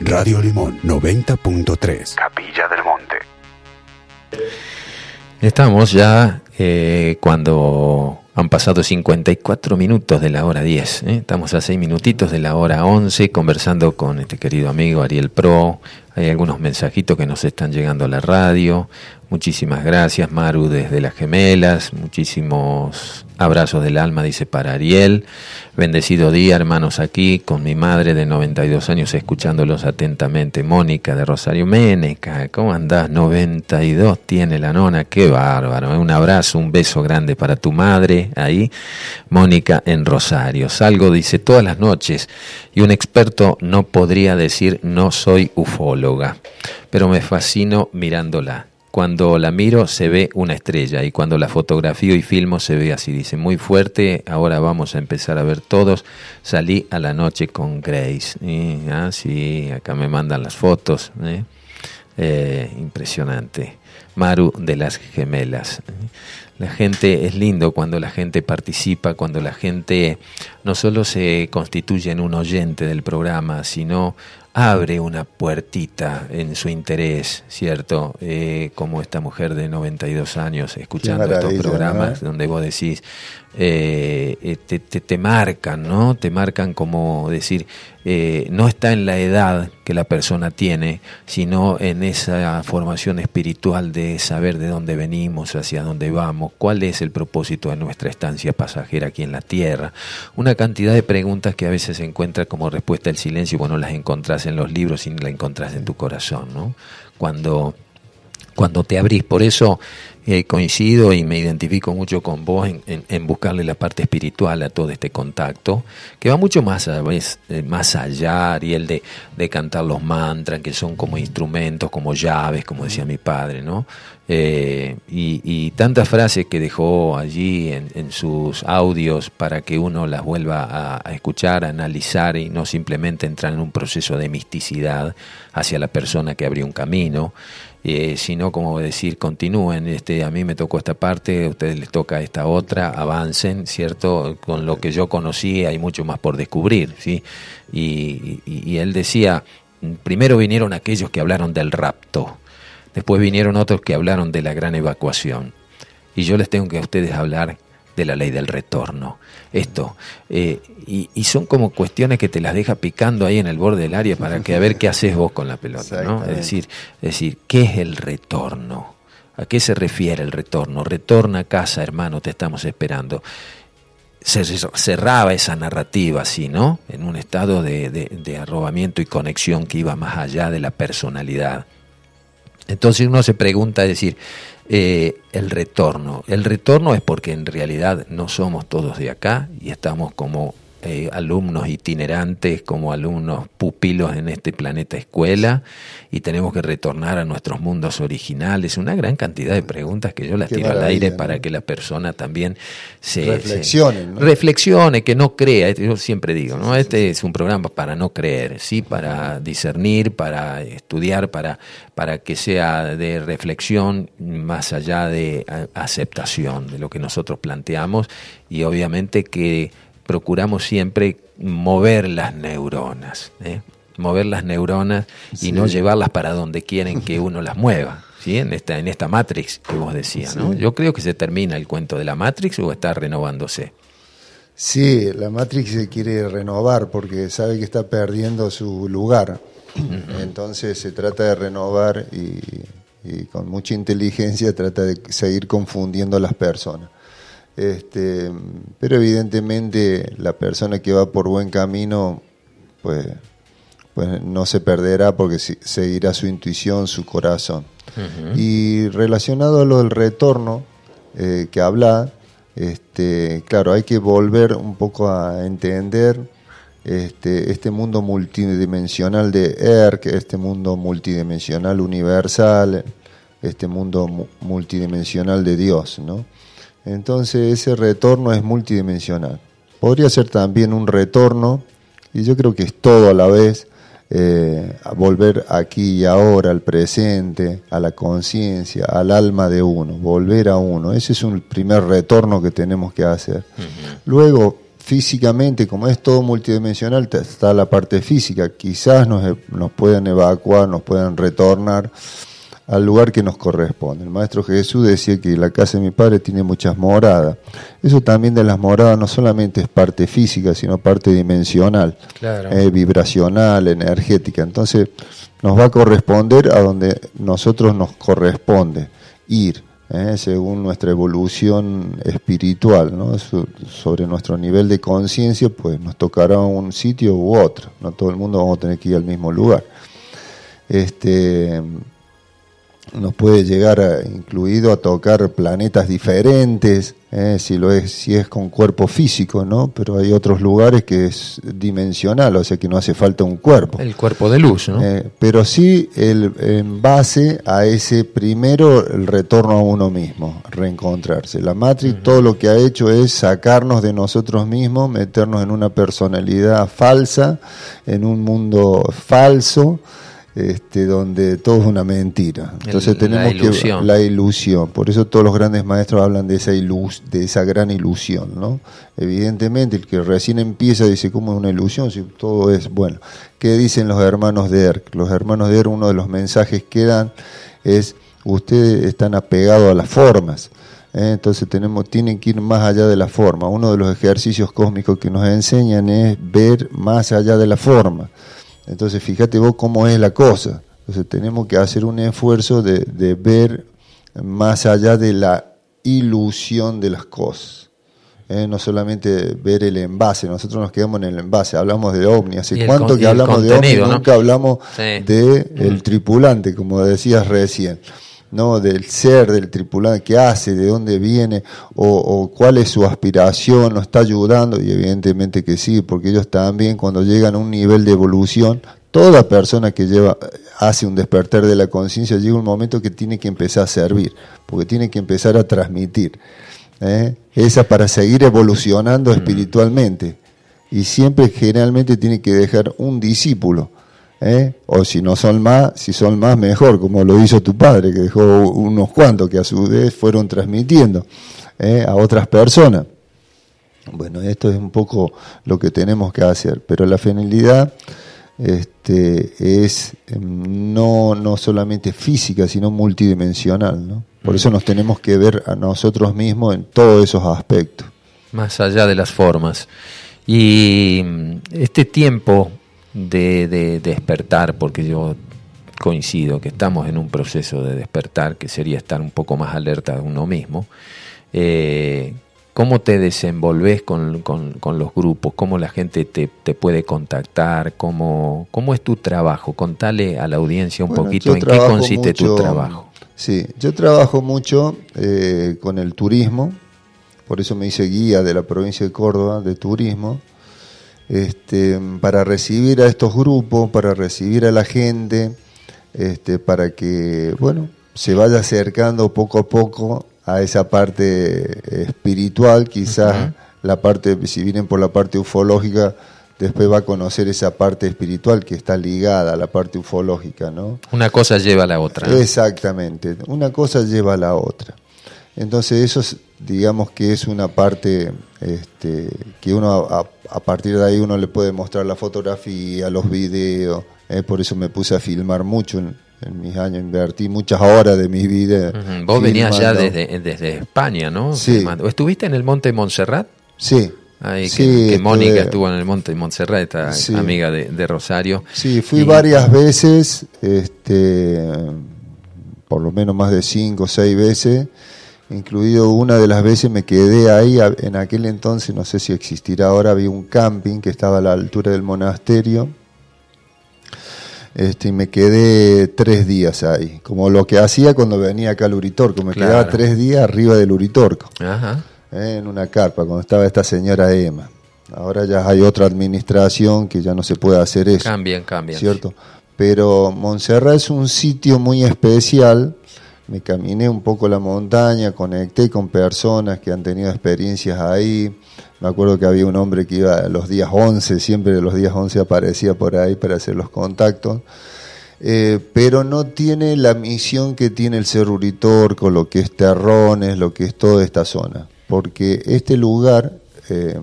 Radio Limón 90.3. Capilla del Monte. Estamos ya eh, cuando han pasado 54 minutos de la hora 10. ¿eh? Estamos a 6 minutitos de la hora 11 conversando con este querido amigo Ariel Pro. Hay algunos mensajitos que nos están llegando a la radio. Muchísimas gracias, Maru, desde las gemelas. Muchísimos abrazos del alma, dice para Ariel. Bendecido día, hermanos, aquí con mi madre de 92 años, escuchándolos atentamente. Mónica de Rosario Méneca, ¿cómo andás? 92 tiene la nona, qué bárbaro. Un abrazo, un beso grande para tu madre ahí. Mónica en Rosario. Salgo, dice, todas las noches y un experto no podría decir no soy pero me fascino mirándola cuando la miro se ve una estrella y cuando la fotografío y filmo se ve así, dice, muy fuerte, ahora vamos a empezar a ver todos, salí a la noche con Grace, ah, sí, acá me mandan las fotos, ¿eh? Eh, impresionante, Maru de las gemelas. La gente es lindo cuando la gente participa, cuando la gente no solo se constituye en un oyente del programa, sino abre una puertita en su interés, ¿cierto? Eh, como esta mujer de 92 años escuchando estos programas donde vos decís, eh, eh, te, te, marcan, ¿no? Te marcan como decir, eh, no está en la edad que la persona tiene, sino en esa formación espiritual de saber de dónde venimos, hacia dónde vamos, cuál es el propósito de nuestra estancia pasajera aquí en la Tierra. Una cantidad de preguntas que a veces se encuentra como respuesta el silencio, bueno, las encontrás en los libros y la encontrás en tu corazón, ¿no? Cuando cuando te abrís. Por eso eh, coincido y me identifico mucho con vos en, buscarle la parte espiritual a todo este contacto, que va mucho más, a eh, más allá, y el de, cantar los mantras, que son como instrumentos, como llaves, como decía mi padre, ¿no? Eh, y, tantas frases que dejó allí en, sus audios para que uno las vuelva a, a, escuchar, a analizar y no simplemente entrar en un proceso de misticidad hacia la persona que abrió un camino. Eh, sino como decir, continúen, este, a mí me tocó esta parte, a ustedes les toca esta otra, avancen, ¿cierto? Con lo que yo conocí hay mucho más por descubrir, ¿sí? Y, y él decía, primero vinieron aquellos que hablaron del rapto, después vinieron otros que hablaron de la gran evacuación, y yo les tengo que a ustedes hablar de la ley del retorno. Esto, eh, y, son como cuestiones que te las deja picando ahí en el borde del área para que a ver qué haces vos con la pelota, ¿no? Es decir, es decir, ¿qué es el retorno? ¿A qué se refiere el retorno? Retorna a casa, hermano, te estamos esperando. Se cerraba esa narrativa así, ¿no? En un estado de, de arrobamiento y conexión que iba más allá de la personalidad. Entonces uno se pregunta, es decir, eh, el retorno. El retorno es porque en realidad no somos todos de acá y estamos como eh, alumnos itinerantes, como alumnos pupilos en este planeta escuela y tenemos que retornar a nuestros mundos originales. Una gran cantidad de preguntas que yo las tiro al aire para que la persona también se reflexione, reflexione, que no crea. Este, yo siempre digo, ¿no? Este es un programa para no creer, sí, para discernir, para estudiar, para, para que sea de reflexión más allá de aceptación de lo que nosotros planteamos y obviamente que procuramos siempre mover las neuronas, ¿eh? mover las neuronas y no llevarlas para donde quieren que uno las mueva. ¿Sí? En esta, en esta Matrix que vos decías, ¿no? Yo creo que se termina el cuento de la Matrix o está renovándose. Sí, la Matrix se quiere renovar porque sabe que está perdiendo su lugar. Entonces se trata de renovar y, y, con mucha inteligencia trata de seguir confundiendo a las personas. Este, pero evidentemente la persona que va por buen camino, pues, pues no se perderá porque seguirá su intuición, su corazón. Y relacionado a lo del retorno eh, que habla, este, claro, hay que volver un poco a entender este, este mundo multidimensional de ERC, este mundo multidimensional universal, este mundo multidimensional de Dios, ¿no? Entonces ese retorno es multidimensional. Podría ser también un retorno, y yo creo que es todo a la vez, eh, a volver aquí y ahora, al presente, a la conciencia, al alma de uno, volver a uno. Ese es un primer retorno que tenemos que hacer. Luego, físicamente, como es todo multidimensional, está la parte física. Quizás nos, nos puedan evacuar, nos puedan retornar al lugar que nos corresponde. El Maestro Jesús decía que la casa de mi padre tiene muchas moradas. Eso también de las moradas no solamente es parte física, sino parte dimensional, eh, vibracional, energética. Entonces nos va a corresponder a donde nosotros nos corresponde ir. Eh, según nuestra evolución espiritual, ¿no? sobre nuestro nivel de conciencia, pues nos tocará un sitio u otro. No todo el mundo vamos a tener que ir al mismo lugar. Este, nos puede llegar a, incluido a tocar planetas diferentes, eh, si lo es, si es con cuerpo físico, ¿no? Pero hay otros lugares que es dimensional, o sea que no hace falta un cuerpo. El cuerpo de luz, ¿no? Eh, pero sí el, en base a ese primero el retorno a uno mismo, reencontrarse. La Matrix todo lo que ha hecho es sacarnos de nosotros mismos, meternos en una personalidad falsa, en un mundo falso este, donde todo es una mentira. Entonces tenemos la que la ilusión. Por eso todos los grandes maestros hablan de esa ilus, de esa gran ilusión, ¿no? Evidentemente el que recién empieza dice cómo es una ilusión si todo es bueno. ¿Qué dicen los hermanos de Er? Los hermanos de Er uno de los mensajes que dan es ustedes están apegados a las formas. ¿eh? Entonces tenemos, tienen que ir más allá de la forma. Uno de los ejercicios cósmicos que nos enseñan es ver más allá de la forma. Entonces, fíjate vos cómo es la cosa. Entonces, tenemos que hacer un esfuerzo de, ver más allá de la ilusión de las cosas. ¿eh? No solamente ver el envase, nosotros nos quedamos en el envase, hablamos de ovni. ¿Hace cuánto que hablamos de ovni? Nunca hablamos de el tripulante, como decías recién. ¿No? del ser del tripulante, qué hace, de dónde viene, o, cuál es su aspiración, nos está ayudando, y evidentemente que sí, porque ellos también cuando llegan a un nivel de evolución, toda persona que lleva, hace un despertar de la conciencia, llega un momento que tiene que empezar a servir, porque tiene que empezar a transmitir. ¿eh? Esa para seguir evolucionando mm. espiritualmente. Y siempre generalmente tiene que dejar un discípulo ¿eh? o si no son más, si son más, mejor, como lo hizo tu padre, que dejó unos cuantos que a su vez fueron transmitiendo ¿eh? a otras personas. Bueno, esto es un poco lo que tenemos que hacer, pero la finalidad este, es em, no, no solamente física, sino multidimensional. ¿no? Por eso nos tenemos que ver a nosotros mismos en todos esos aspectos. Más allá de las formas. Y este tiempo de, despertar, porque yo coincido que estamos en un proceso de despertar, que sería estar un poco más alerta de uno mismo. Eh, ¿Cómo te desenvolves con, con, los grupos? ¿Cómo la gente te, te puede contactar? ¿Cómo, ¿Cómo, es tu trabajo? Contale a la audiencia un poquito en qué consiste tu trabajo. Sí, yo trabajo mucho eh, con el turismo, por eso me hice guía de la provincia de Córdoba de turismo este, para recibir a estos grupos, para recibir a la gente, este, para que, bueno, se vaya acercando poco a poco a esa parte espiritual, quizás la parte, si vienen por la parte ufológica, después va a conocer esa parte espiritual que está ligada a la parte ufológica, ¿no? Una cosa lleva a la otra. Exactamente, una cosa lleva a la otra. Entonces eso digamos que es una parte este, que uno a, partir de ahí uno le puede mostrar la fotografía, los videos, eh, por eso me puse a filmar mucho en, mis años, invertí muchas horas de mi vida. Vos venías ya desde, desde España, ¿no? Sí. ¿Estuviste en el Monte Montserrat? Sí. Que, Mónica estuvo en el Monte Montserrat, esta amiga de, Rosario. Sí, fui varias veces, este, por lo menos más de cinco o seis veces incluido una de las veces me quedé ahí, en aquel entonces, no sé si existirá ahora, había un camping que estaba a la altura del monasterio, este, y me quedé tres días ahí, como lo que hacía cuando venía acá al Uritorco, me quedaba tres días arriba del Uritorco, eh, en una carpa, cuando estaba esta señora Emma. Ahora ya hay otra administración que ya no se puede hacer eso. Cambian, cambian. ¿Cierto? Pero Montserrat es un sitio muy especial me caminé un poco la montaña, conecté con personas que han tenido experiencias ahí. Me acuerdo que había un hombre que iba los días 11, siempre los días 11 aparecía por ahí para hacer los contactos. Eh, pero no tiene la misión que tiene el con lo que es Terrones, lo que es toda esta zona. Porque este lugar, eh,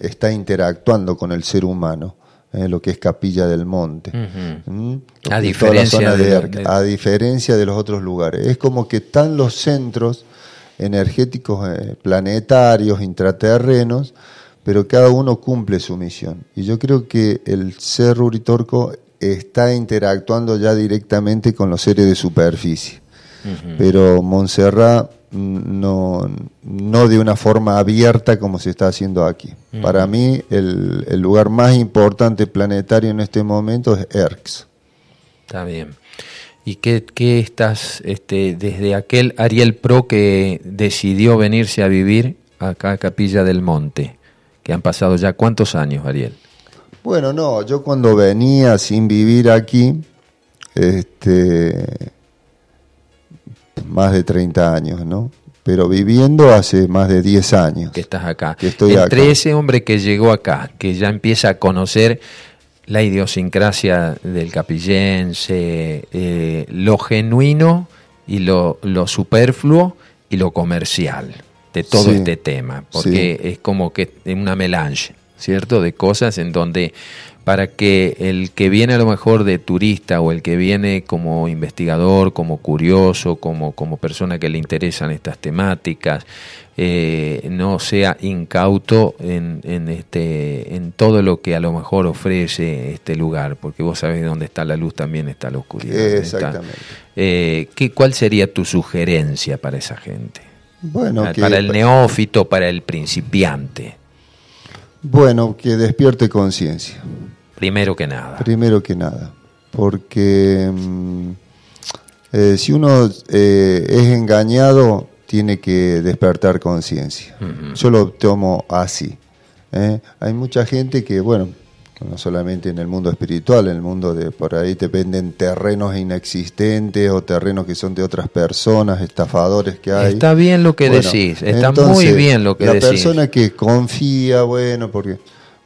está interactuando con el ser humano. Eh, lo que es Capilla del Monte. ¿Mm? A, diferencia de, a diferencia de los otros lugares. Es como que están los centros energéticos eh, planetarios, intraterrenos, pero cada uno cumple su misión. Y yo creo que el Cerro Uritorco está interactuando ya directamente con los seres de superficie. Pero Montserrat no, no de una forma abierta como se está haciendo aquí. Para mí, el, el, lugar más importante planetario en este momento es ERX. Está bien. ¿Y qué, qué, estás, este, desde aquel Ariel Pro que decidió venirse a vivir acá a Capilla del Monte? Que han pasado ya cuántos años, Ariel? Bueno, no, yo cuando venía sin vivir aquí, este, más de 30 años, ¿no? Pero viviendo hace más de 10 años. Que estás acá. Entre ese hombre que llegó acá, que ya empieza a conocer la idiosincrasia del capillense, eh, lo genuino y lo, superfluo y lo comercial de todo este tema, porque es como que una melange, ¿cierto? De cosas en donde para que el que viene a lo mejor de turista o el que viene como investigador, como curioso, como, como persona que le interesan estas temáticas, eh, no sea incauto en, en, este, en todo lo que a lo mejor ofrece este lugar, porque vos sabés dónde está la luz también está la oscuridad. Exactamente. Eh, ¿qué, ¿Cuál sería tu sugerencia para esa gente? Bueno, para el neófito, para el principiante. Bueno, que despierte conciencia. Primero que nada. Primero que nada. Porque mm, eh, si uno eh, es engañado, tiene que despertar conciencia. Yo lo tomo así. ¿eh? Hay mucha gente que, bueno, no solamente en el mundo espiritual, en el mundo de por ahí te venden terrenos inexistentes o terrenos que son de otras personas, estafadores que hay. Está bien lo que decís, está muy bien lo que decís. La persona que confía, bueno, porque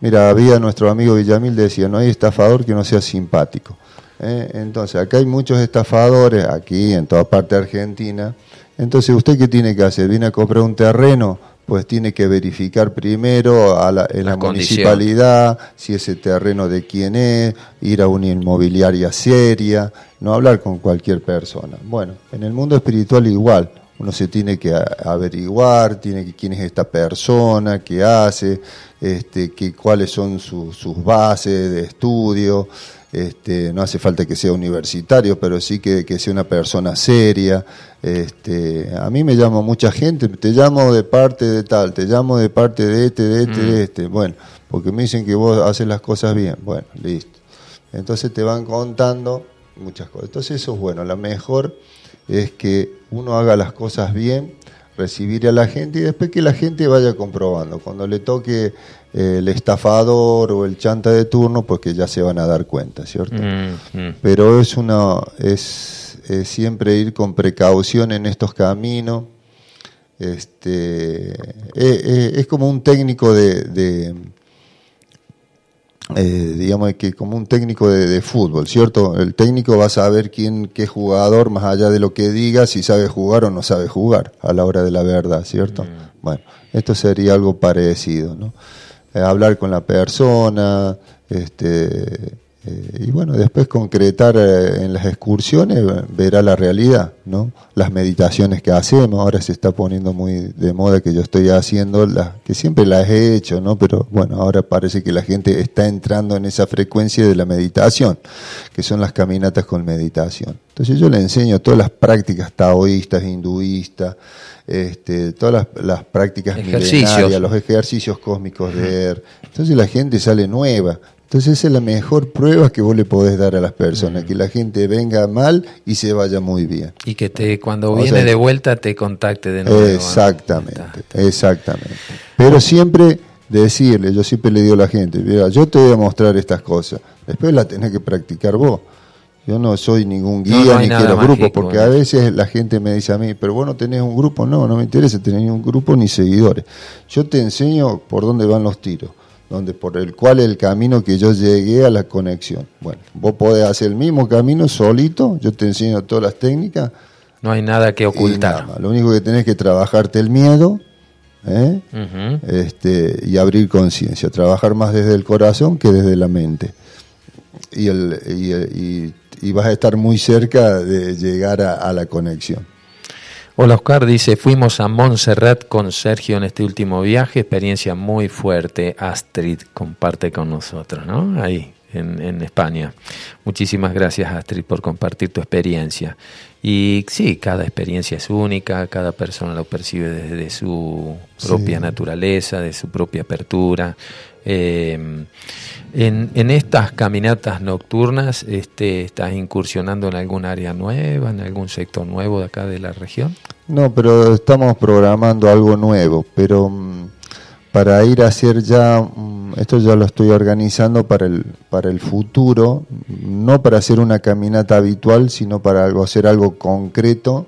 Mira, había nuestro amigo Villamil decía, no hay estafador que no sea simpático. ¿eh? Entonces, acá hay muchos estafadores, aquí en toda parte de Argentina. Entonces, ¿usted qué tiene que hacer? ¿Viene a comprar un terreno? Pues tiene que verificar primero a la, en la, municipalidad si ese terreno de quién es, ir a una inmobiliaria seria, no hablar con cualquier persona. Bueno, en el mundo espiritual igual uno se tiene que averiguar, tiene que quién es esta persona, qué hace, este, que, cuáles son sus bases de estudio. Este, no hace falta que sea universitario, pero sí que, sea una persona seria. Este, a mí me llama mucha gente, te llamo de parte de tal, te llamo de parte de este, de este, de mm. este. Bueno, porque me dicen que vos haces las cosas bien. Bueno, listo. Entonces te van contando muchas cosas. Entonces eso es bueno. La mejor es que uno haga las cosas bien, recibir a la gente y después que la gente vaya comprobando. Cuando le toque eh, el estafador o el chanta de turno, pues que ya se van a dar cuenta, ¿cierto? Mm, mm. Pero es una es, siempre ir con precaución en estos caminos. Este, eh, eh, es como un técnico de eh, digamos que como un técnico de, fútbol, ¿cierto? El técnico va a saber quién, qué jugador, más allá de lo que diga, si sabe jugar o no sabe jugar a la hora de la verdad, ¿cierto? Mm. Bueno, esto sería algo parecido, ¿no? Eh, hablar con la persona, este, eh, y bueno, después concretar eh, en las excursiones verá la realidad, ¿no? Las meditaciones que hacemos, ahora se está poniendo muy de moda que yo estoy haciendo, las, que siempre las he hecho, ¿no? Pero bueno, ahora parece que la gente está entrando en esa frecuencia de la meditación, que son las caminatas con meditación. Entonces yo le enseño todas las prácticas taoístas, hinduistas, este, todas las, prácticas milenarias, los ejercicios cósmicos de ER. Entonces la gente sale nueva, entonces esa es la mejor prueba que vos le podés dar a las personas, que la gente venga mal y se vaya muy bien. Y que te cuando viene de vuelta te contacte de nuevo. Exactamente, exactamente. Pero siempre decirle, yo siempre le digo a la gente, mira, yo te voy a mostrar estas cosas, después las tenés que practicar vos. Yo no soy ningún guía ni quiero grupos, porque a veces la gente me dice a mí, pero vos no tenés un grupo, no, no me interesa tener ni un grupo ni seguidores. Yo te enseño por dónde van los tiros donde por el cual el camino que yo llegué a la conexión. Bueno, vos podés hacer el mismo camino solito, yo te enseño todas las técnicas. No hay nada que ocultar. Lo único que tenés que trabajarte el miedo ¿eh? este, y abrir conciencia, trabajar más desde el corazón que desde la mente. Y, el, y, vas a estar muy cerca de llegar a, la conexión. Hola Oscar dice, fuimos a Montserrat con Sergio en este último viaje, experiencia muy fuerte, Astrid comparte con nosotros, ¿no? Ahí, en, España. Muchísimas gracias Astrid por compartir tu experiencia. Y sí, cada experiencia es única, cada persona lo percibe desde su propia naturaleza, de su propia apertura. Eh, en, estas caminatas nocturnas, este, ¿estás incursionando en algún área nueva, en algún sector nuevo de acá de la región? No, pero estamos programando algo nuevo, pero mm, para ir a hacer ya, mm, esto ya lo estoy organizando para el, para el futuro, no para hacer una caminata habitual, sino para algo, hacer algo concreto,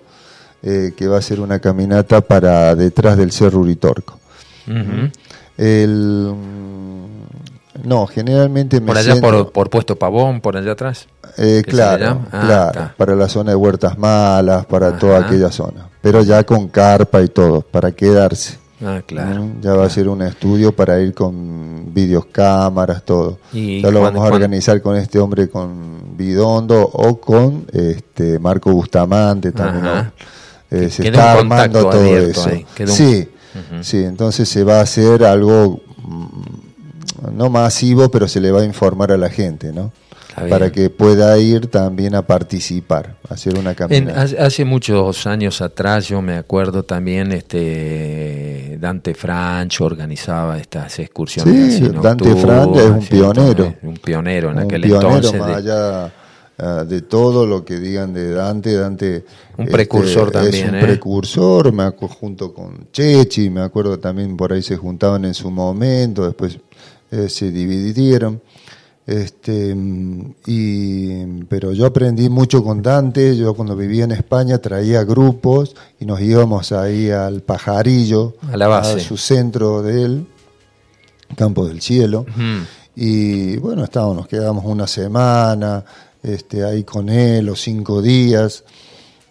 eh, que va a ser una caminata para detrás del Cerro Uritorco. El, mm, no, generalmente me ¿Por allá por, Puesto Pavón, por allá atrás? Eh, claro, ah, claro, para la zona de Huertas Malas, para toda aquella zona, pero ya con carpa y todo, para quedarse. Ah, claro. Ya va a ser un estudio para ir con videos, cámaras, todo. ya lo vamos a organizar con este hombre, con Bidondo o con este Marco Bustamante también. Eh, se está armando todo eso. Sí, sí, entonces se va a hacer algo mm, no masivo, pero se le va a informar a la gente, ¿no? para que pueda ir también a participar, hacer una caminata. hace muchos años atrás, yo me acuerdo también, este Dante Francho organizaba estas excursiones. Sí, Dante Francho es un pionero. Un pionero en aquel entonces. Más allá ah, de todo lo que digan de Dante, Dante un precursor este, también, es un ¿eh? precursor, me acuerdo junto con Chechi, me acuerdo también por ahí se juntaban en su momento, después eh, se dividieron. Este, y, pero yo aprendí mucho con Dante, yo cuando vivía en España traía grupos y nos íbamos ahí al pajarillo, a, la base. su centro de él, Campo del Cielo. Y bueno, estábamos, nos quedamos una semana este, ahí con él, o cinco días.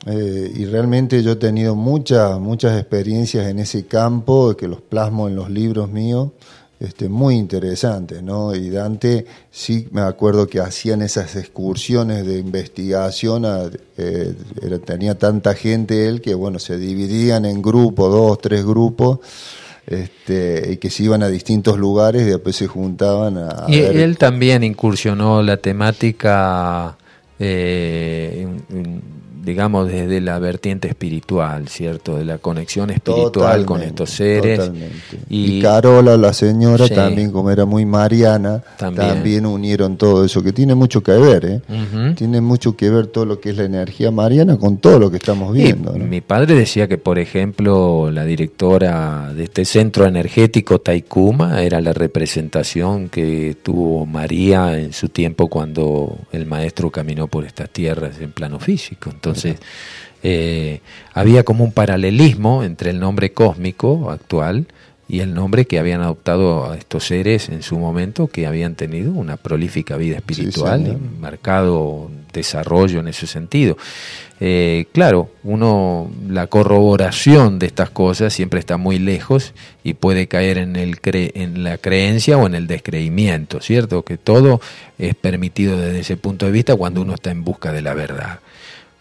Eh, y realmente yo he tenido muchas, muchas experiencias en ese campo que los plasmo en los libros míos este, muy interesante, ¿no? Y Dante sí me acuerdo que hacían esas excursiones de investigación, eh, tenía tanta gente él que, bueno, se dividían en grupos, dos, tres grupos, este, y que se iban a distintos lugares y después se juntaban a... y él también incursionó la temática... Eh, digamos, desde la vertiente espiritual, ¿cierto? De la conexión espiritual con estos seres. Y, Carola, la señora, también, como era muy mariana, también. unieron todo eso, que tiene mucho que ver, ¿eh? Tiene mucho que ver todo lo que es la energía mariana con todo lo que estamos viendo. Mi padre decía que, por ejemplo, la directora de este centro energético, Taikuma, era la representación que tuvo María en su tiempo cuando el maestro caminó por estas tierras en plano físico. Entonces, entonces, eh, había como un paralelismo entre el nombre cósmico actual y el nombre que habían adoptado a estos seres en su momento, que habían tenido una prolífica vida espiritual y marcado desarrollo en ese sentido. Eh, claro, uno, la corroboración de estas cosas siempre está muy lejos y puede caer en, el en la creencia o en el descreimiento, ¿cierto? Que todo es permitido desde ese punto de vista cuando uno está en busca de la verdad.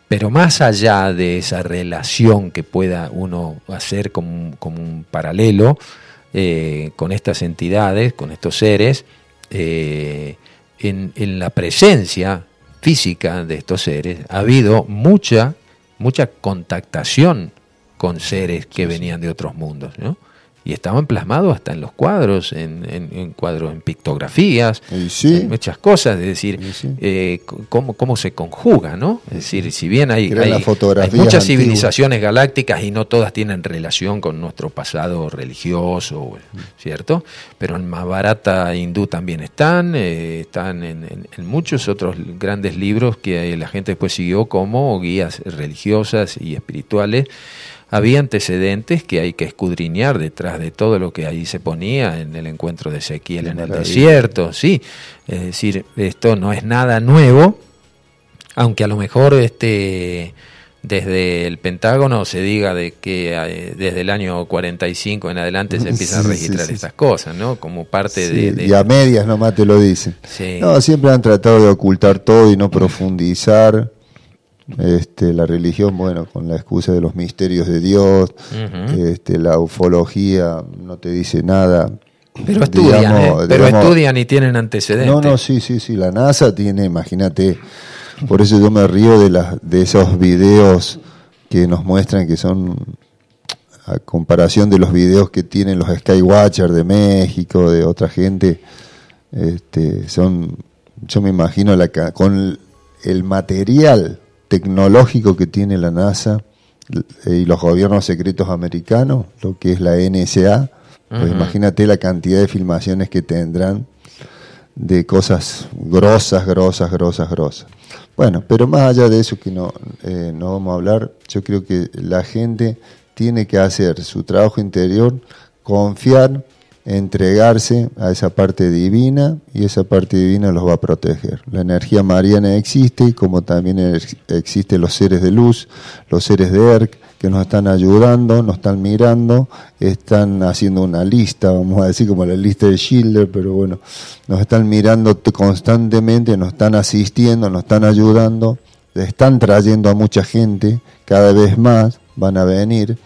Pero más allá de esa relación que pueda uno hacer como, un paralelo eh, con estas entidades, con estos seres, eh, en, en, la presencia física de estos seres ha habido mucha, mucha contactación con seres que venían de otros mundos, ¿no? Y estaban plasmados hasta en los cuadros, en, en, cuadros, en pictografías, en muchas cosas, es decir, eh, cómo, cómo, se conjuga, ¿no? Es decir, si bien hay, hay, muchas civilizaciones galácticas y no todas tienen relación con nuestro pasado religioso, ¿cierto? Pero en Mahabharata hindú también están, eh, están en, en, muchos otros grandes libros que la gente después siguió como guías religiosas y espirituales había antecedentes que hay que escudriñar detrás de todo lo que ahí se ponía en el encuentro de Ezequiel en el desierto, sí. Es decir, esto no es nada nuevo, aunque a lo mejor este desde el Pentágono se diga de que eh, desde el año 45 en adelante se empiezan a registrar estas cosas, ¿no? Como parte de, Y a medias nomás te lo dicen. No, siempre han tratado de ocultar todo y no profundizar. Este, la religión, bueno, con la excusa de los misterios de Dios, este, la ufología no te dice nada. Pero estudian, ¿eh? pero estudian y tienen antecedentes. No, no, sí, sí, sí. La NASA tiene, imagínate, por eso yo me río de, las de esos videos que nos muestran que son a comparación de los videos que tienen los Skywatcher de México, de otra gente, este, son, yo me imagino la, con el material tecnológico que tiene la NASA y los gobiernos secretos americanos, lo que es la NSA, pues imagínate la cantidad de filmaciones que tendrán de cosas grosas, grosas, grosas, grosas. Bueno, pero más allá de eso que no, eh, no vamos a hablar, yo creo que la gente tiene que hacer su trabajo interior, confiar, entregarse a esa parte divina y esa parte divina los va a proteger. La energía mariana existe, como también existen los seres de luz, los seres de ERC, que nos están ayudando, nos están mirando, están haciendo una lista, vamos a decir como la lista de Schiller, pero bueno, nos están mirando constantemente, nos están asistiendo, nos están ayudando, están trayendo a mucha gente, cada vez más van a venir.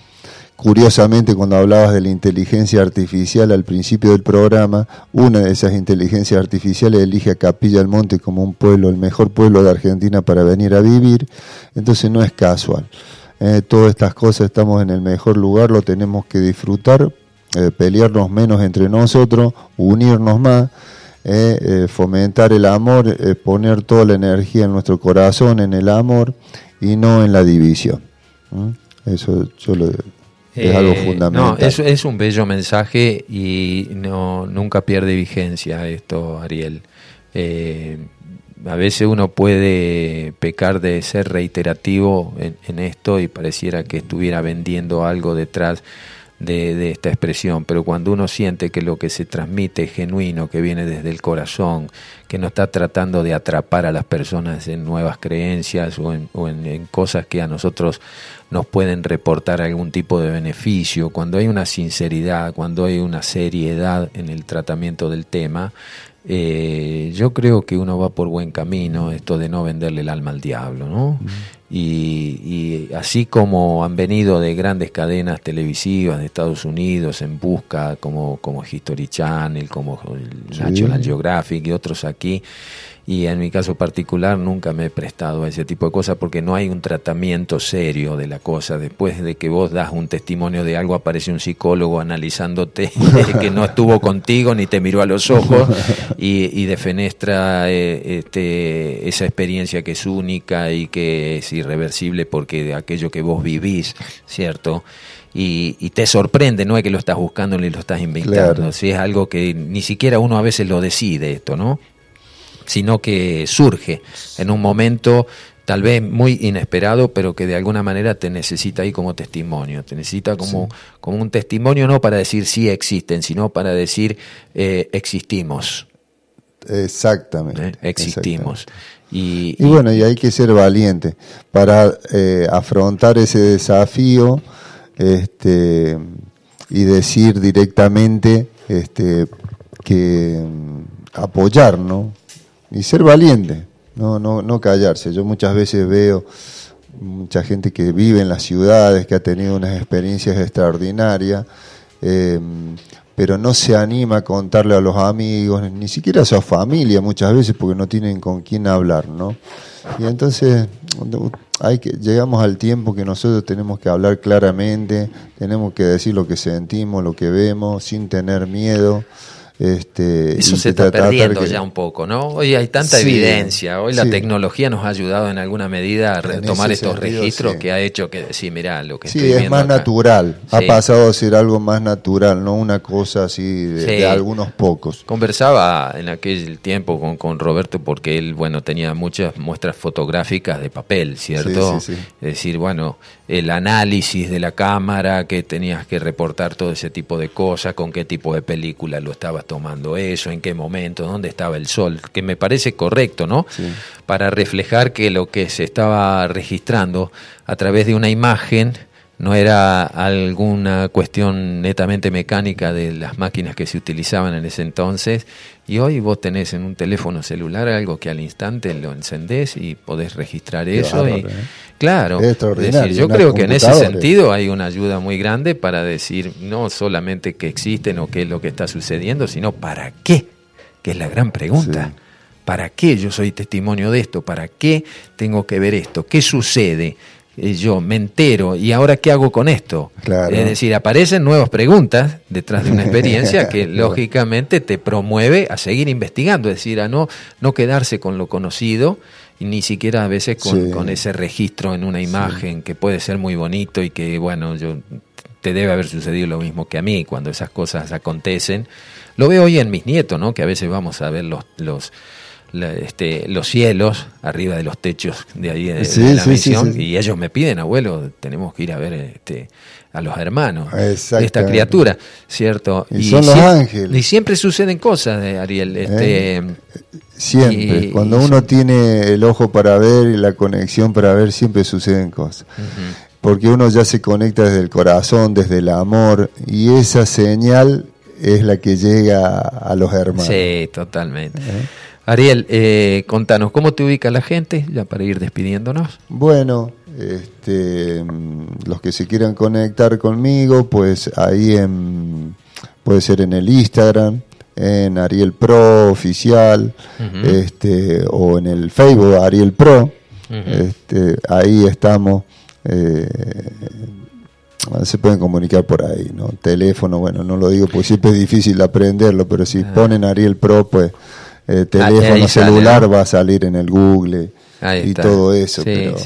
Curiosamente, cuando hablabas de la inteligencia artificial al principio del programa, una de esas inteligencias artificiales elige a Capilla del Monte como un pueblo, el mejor pueblo de Argentina para venir a vivir, entonces no es casual. Eh, todas estas cosas estamos en el mejor lugar, lo tenemos que disfrutar, eh, pelearnos menos entre nosotros, unirnos más, eh, fomentar el amor, poner toda la energía en nuestro corazón, en el amor y no en la división. Eso yo es algo fundamental. No, es, es un bello mensaje y no nunca pierde vigencia esto, Ariel a veces uno puede pecar de ser reiterativo en, esto y pareciera que estuviera vendiendo algo detrás de, esta expresión, pero cuando uno siente que lo que se transmite es genuino, que viene desde el corazón, que no está tratando de atrapar a las personas en nuevas creencias o en cosas que a nosotros nos pueden reportar algún tipo de beneficio, cuando hay una sinceridad, cuando hay una seriedad en el tratamiento del tema, eh, yo creo que uno va por buen camino, esto de no venderle el alma al diablo, ¿no? Y, así como han venido de grandes cadenas televisivas de Estados Unidos en busca, como, como History Channel, como National Geographic y otros aquí, y en mi caso particular nunca me he prestado a ese tipo de cosas porque no hay un tratamiento serio de la cosa. Después de que vos das un testimonio de algo, aparece un psicólogo analizándote que no estuvo contigo ni te miró a los ojos y, y defenestra eh, este, esa experiencia que es única y que es irreversible porque de aquello que vos vivís, ¿cierto? Y, te sorprende, no es que lo estás buscando ni lo estás inventando, si es algo que ni siquiera uno a veces lo decide esto, ¿no? Sino que surge en un momento tal vez muy inesperado, pero que de alguna manera te necesita ahí como testimonio, te necesita como, como un testimonio no para decir sí existen, sino para decir eh, existimos. Exactamente. ¿Eh? Existimos. Y, bueno, y hay que ser valiente para eh, afrontar ese desafío este, y decir directamente este, que mm, apoyar, ¿no? Y ser valiente, no, no, no callarse. Yo muchas veces veo mucha gente que vive en las ciudades, que ha tenido unas experiencias extraordinarias, eh, pero no se anima a contarle a los amigos, ni siquiera a su familia muchas veces, porque no tienen con quién hablar, ¿no? Y entonces hay que, llegamos al tiempo que nosotros tenemos que hablar claramente, tenemos que decir lo que sentimos, lo que vemos, sin tener miedo. Este, Eso se está perdiendo ya un poco, ¿no? Hoy hay tanta evidencia, hoy la tecnología nos ha ayudado en alguna medida a retomar estos registros que ha hecho que, sí, mirá, lo que sí, es más natural, ha pasado a ser algo más natural, no una cosa así de, algunos pocos. Conversaba en aquel tiempo con, con, Roberto porque él, bueno, tenía muchas muestras fotográficas de papel, ¿cierto? Es decir, bueno, el análisis de la cámara, que tenías que reportar todo ese tipo de cosas, con qué tipo de película lo estabas tomando eso, en qué momento, dónde estaba el sol, que me parece correcto, ¿no? Para reflejar que lo que se estaba registrando a través de una imagen no era alguna cuestión netamente mecánica de las máquinas que se utilizaban en ese entonces. Y hoy vos tenés en un teléfono celular algo que al instante lo encendés y podés registrar eso. y, ¿eh? Claro, decir, yo creo que en ese sentido hay una ayuda muy grande para decir no solamente que existen o qué es lo que está sucediendo, sino para qué, que es la gran pregunta. ¿Para qué yo soy testimonio de esto? ¿Para qué tengo que ver esto? ¿Qué sucede? Yo me entero y ahora qué hago con esto. Es decir, aparecen nuevas preguntas detrás de una experiencia que lógicamente te promueve a seguir investigando, es decir, a no, no quedarse con lo conocido y ni siquiera a veces con, ese registro en una imagen que puede ser muy bonito y que, bueno, yo te debe haber sucedido lo mismo que a mí cuando esas cosas acontecen. Lo veo hoy en mis nietos, ¿no? Que a veces vamos a ver los, los este, los cielos arriba de los techos de ahí de, la misión y ellos me piden, abuelo, tenemos que ir a ver este, a los hermanos de esta criatura, ¿cierto? Y, son los ángeles. Y siempre suceden cosas, de Ariel. Este, eh, siempre, cuando uno tiene el ojo para ver y la conexión para ver, siempre suceden cosas. Porque uno ya se conecta desde el corazón, desde el amor, y esa señal es la que llega a los hermanos. Sí, totalmente. ¿Eh? Ariel, eh, contanos, ¿cómo te ubica la gente ya para ir despidiéndonos? Bueno, este, los que se quieran conectar conmigo, pues ahí en, puede ser en el Instagram, en Ariel Pro oficial, este, o en el Facebook Ariel Pro, este, ahí estamos. Eh, se pueden comunicar por ahí, ¿no? Teléfono, bueno, no lo digo porque siempre es difícil aprenderlo, pero si ah. ponen Ariel Pro, pues eh, teléfono celular va a salir en el Google y todo eso. pero,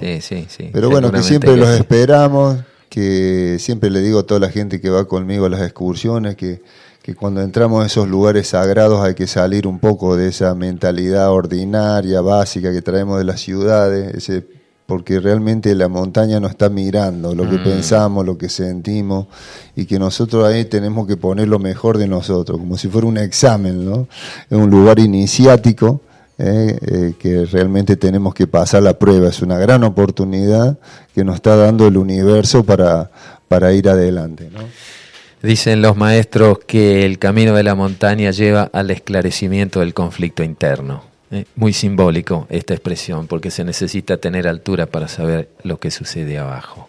pero bueno, que siempre los esperamos, que siempre le digo a toda la gente que va conmigo a las excursiones que, que cuando entramos a esos lugares sagrados hay que salir un poco de esa mentalidad ordinaria, básica que traemos de las ciudades, ese porque realmente la montaña nos está mirando, lo que mm. pensamos, lo que sentimos, y que nosotros ahí tenemos que poner lo mejor de nosotros, como si fuera un examen, ¿no? Es un lugar iniciático eh, eh, que realmente tenemos que pasar la prueba. Es una gran oportunidad que nos está dando el universo para, para ir adelante, ¿no? Dicen los maestros que el camino de la montaña lleva al esclarecimiento del conflicto interno. Eh, muy simbólico esta expresión, porque se necesita tener altura para saber lo que sucede abajo.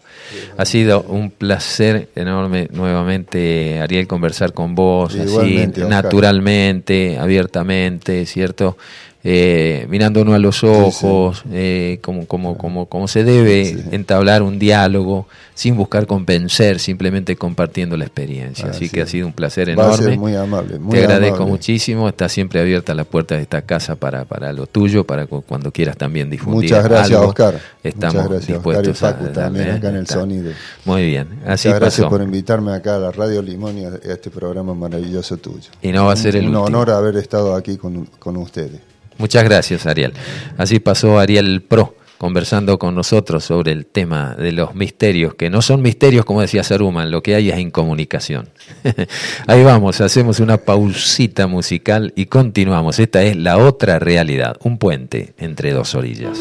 Ha sido un placer enorme nuevamente, Ariel, conversar con vos, así, naturalmente, abiertamente, ¿cierto? Eh, mirándonos a los ojos, Eh, como, como, como, como se debe entablar un diálogo sin buscar convencer, simplemente compartiendo la experiencia. Así que ha sido un placer enorme. muy amable. Te agradezco muchísimo. Está siempre abierta la puerta de esta casa para, para lo tuyo, para cuando quieras también difundir. Muchas gracias, Oscar. Estamos Muchas gracias, dispuestos Oscar y también acá en el sonido. Muy bien. Así Muchas gracias por invitarme acá a la Radio Limón y a este programa maravilloso tuyo. Y no va a ser un, el un honor haber estado aquí con, con ustedes. Muchas gracias, Ariel. Así pasó Ariel Pro conversando con nosotros sobre el tema de los misterios, que no son misterios como decía Saruman, lo que hay es incomunicación. Ahí vamos, hacemos una pausita musical y continuamos. Esta es la otra realidad, un puente entre dos orillas.